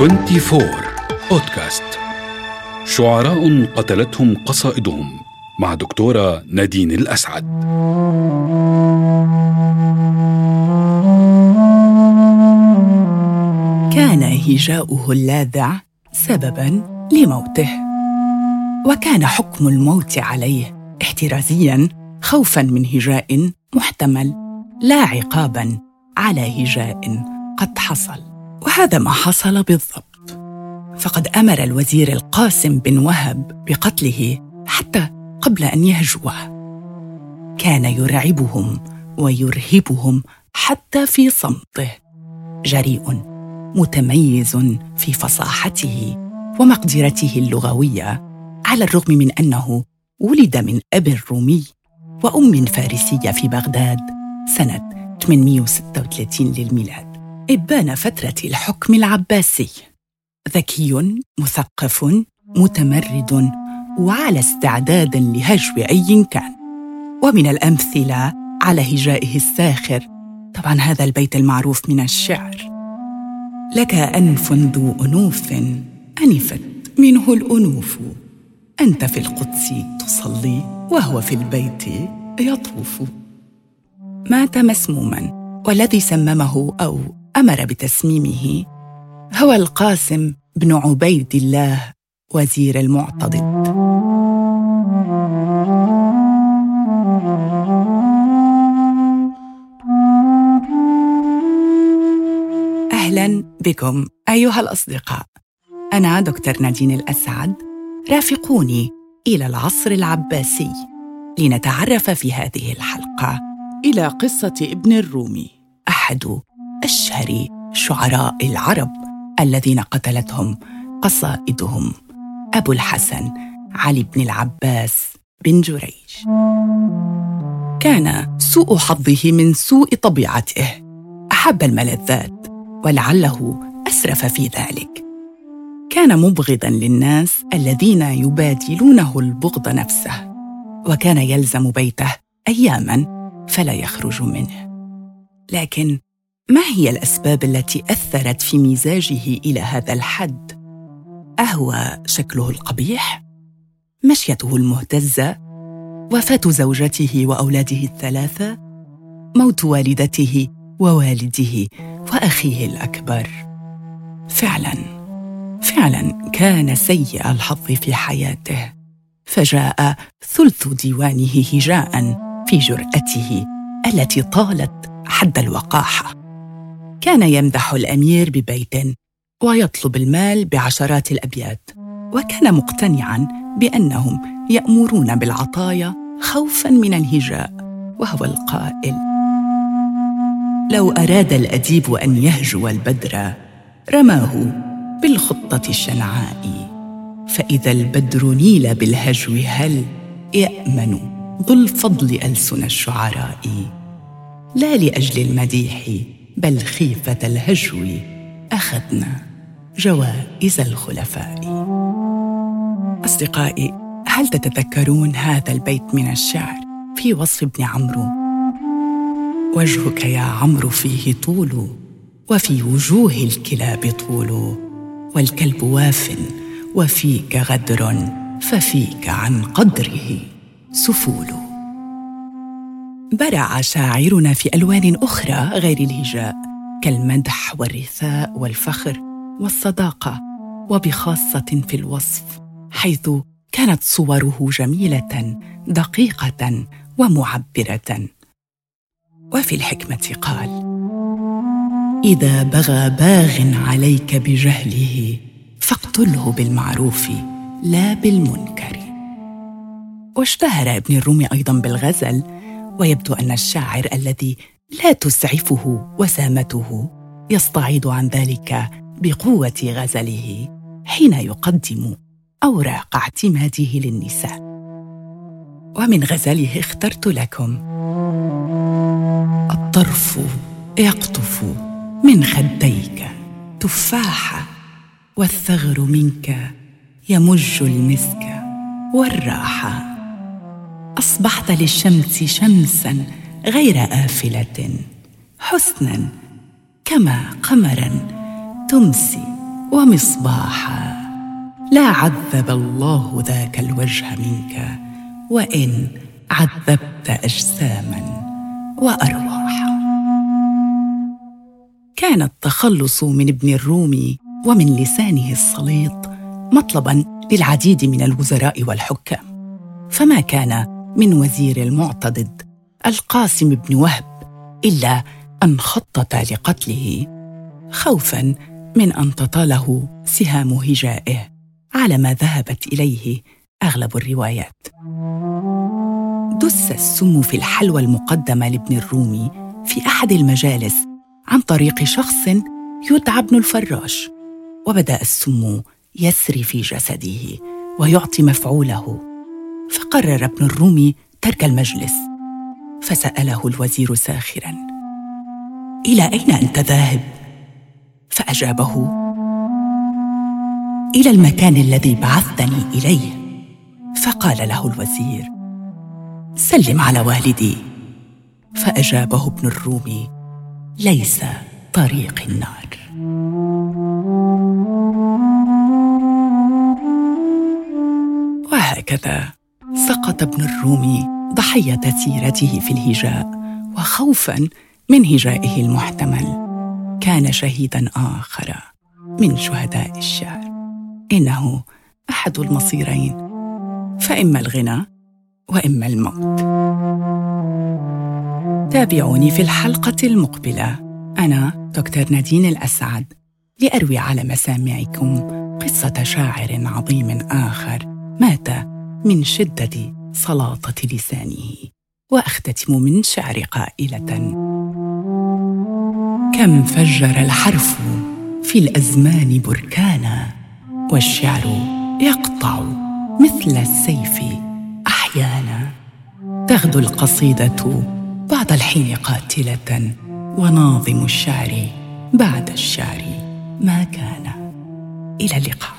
24 بودكاست شعراء قتلتهم قصائدهم مع دكتورة نادين الأسعد. كان هجاؤه اللاذع سببا لموته وكان حكم الموت عليه احترازيا خوفا من هجاء محتمل لا عقابا على هجاء قد حصل. وهذا ما حصل بالضبط. فقد أمر الوزير القاسم بن وهب بقتله حتى قبل أن يهجوه. كان يرعبهم ويرهبهم حتى في صمته. جريء متميز في فصاحته ومقدرته اللغوية على الرغم من أنه ولد من أب رومي وأم فارسية في بغداد سنة 836 للميلاد. إبان فترة الحكم العباسي. ذكي مثقف متمرد وعلى استعداد لهجو أي كان. ومن الأمثلة على هجائه الساخر. طبعا هذا البيت المعروف من الشعر. لك أنف ذو أنوف أنفت منه الأنوف. أنت في القدس تصلي وهو في البيت يطوف. مات مسموما والذي سممه أو أمر بتسميمه هو القاسم بن عبيد الله وزير المعتضد. أهلا بكم أيها الأصدقاء. أنا دكتور نادين الأسعد. رافقوني إلى العصر العباسي لنتعرف في هذه الحلقة إلى قصة ابن الرومي أحد أشهر شعراء العرب الذين قتلتهم قصائدهم أبو الحسن علي بن العباس بن جريج. كان سوء حظه من سوء طبيعته. أحب الملذات ولعله أسرف في ذلك. كان مبغضا للناس الذين يبادلونه البغض نفسه وكان يلزم بيته اياما فلا يخرج منه. لكن ما هي الأسباب التي أثرت في مزاجه إلى هذا الحد؟ أهو شكله القبيح. مشيته المهتزه وفاة زوجته وأولاده الثلاثة. موت والدته ووالده وأخيه الأكبر. فعلا فعلا كان سيء الحظ في حياته. فجاء ثلث ديوانه هجاء في جرأته التي طالت حد الوقاحة. كان يمدح الأمير ببيت ويطلب المال بعشرات الأبيات وكان مقتنعا بأنهم يأمرون بالعطايا خوفا من الهجاء وهو القائل. لو أراد الأديب أن يهجو البدر رماه بالخطة الشنعاء. فإذا البدر نيل بالهجو هل يأمن ذو الفضل ألسن الشعراء؟ لا لأجل المديح بل خيفة الهجو أخذنا جوائز الخلفاء. أصدقائي هل تتذكرون هذا البيت من الشعر في وصف ابن عمرو؟ وجهك يا عمرو فيه طول وفي وجوه الكلاب طول والكلب واف وفيك غدر ففيك عن قدره سفول. برع شاعرنا في ألوان أخرى غير الهجاء كالمدح والرثاء والفخر والصداقة وبخاصة في الوصف حيث كانت صوره جميلة دقيقة ومعبرة. وفي الحكمة قال إذا بغى باغ عليك بجهله فاقتله بالمعروف لا بالمنكر. واشتهر ابن الرومي أيضا بالغزل ويبدو أن الشاعر الذي لا تسعفه وسامته يستعيض عن ذلك بقوة غزله حين يقدم أوراق اعتماده للنساء. ومن غزله اخترت لكم الطرف يقطف من خديك تفاحه والثغر منك يمج المسك والراحة. أصبحت للشمس شمسا غير آفلة حسنا كما قمرا تمسي ومصباحا. لا عذب الله ذاك الوجه منك وإن عذبت اجساما وارواحا. كان التخلص من ابن الرومي ومن لسانه السليط مطلبا للعديد من الوزراء والحكام. فما كان من وزير المعتضد القاسم بن وهب إلا أن خطط لقتله خوفا من أن تطاله سهام هجائه على ما ذهبت إليه أغلب الروايات. دس السم في الحلوى المقدمة لابن الرومي في أحد المجالس عن طريق شخص يدعى ابن الفراش وبدأ السم يسري في جسده ويعطي مفعوله. فقرر ابن الرومي ترك المجلس. فسأله الوزير ساخرا إلى أين أنت ذاهب؟ فأجابه إلى المكان الذي بعثتني إليه. فقال له الوزير سلم على والدي. فأجابه ابن الرومي ليس طريق النار. وهكذا سقط ابن الرومي ضحية سيرته في الهجاء وخوفا من هجائه المحتمل. كان شهيدا آخر من شهداء الشعر إنه أحد المصيرين. فإما الغنى وإما الموت. تابعوني في الحلقة المقبلة. أنا دكتور نادين الأسعد لأروي على مسامعكم قصة شاعر عظيم آخر مات من شدة سلاطة لسانه وأختتم من شعر قائلة. كم فجر الحرف في الأزمان بركانا والشعر يقطع مثل السيف أحيانا. تغدو القصيدة بعض الحين قاتلة وناظم الشعر بعد الشعر ما كان. إلى اللقاء.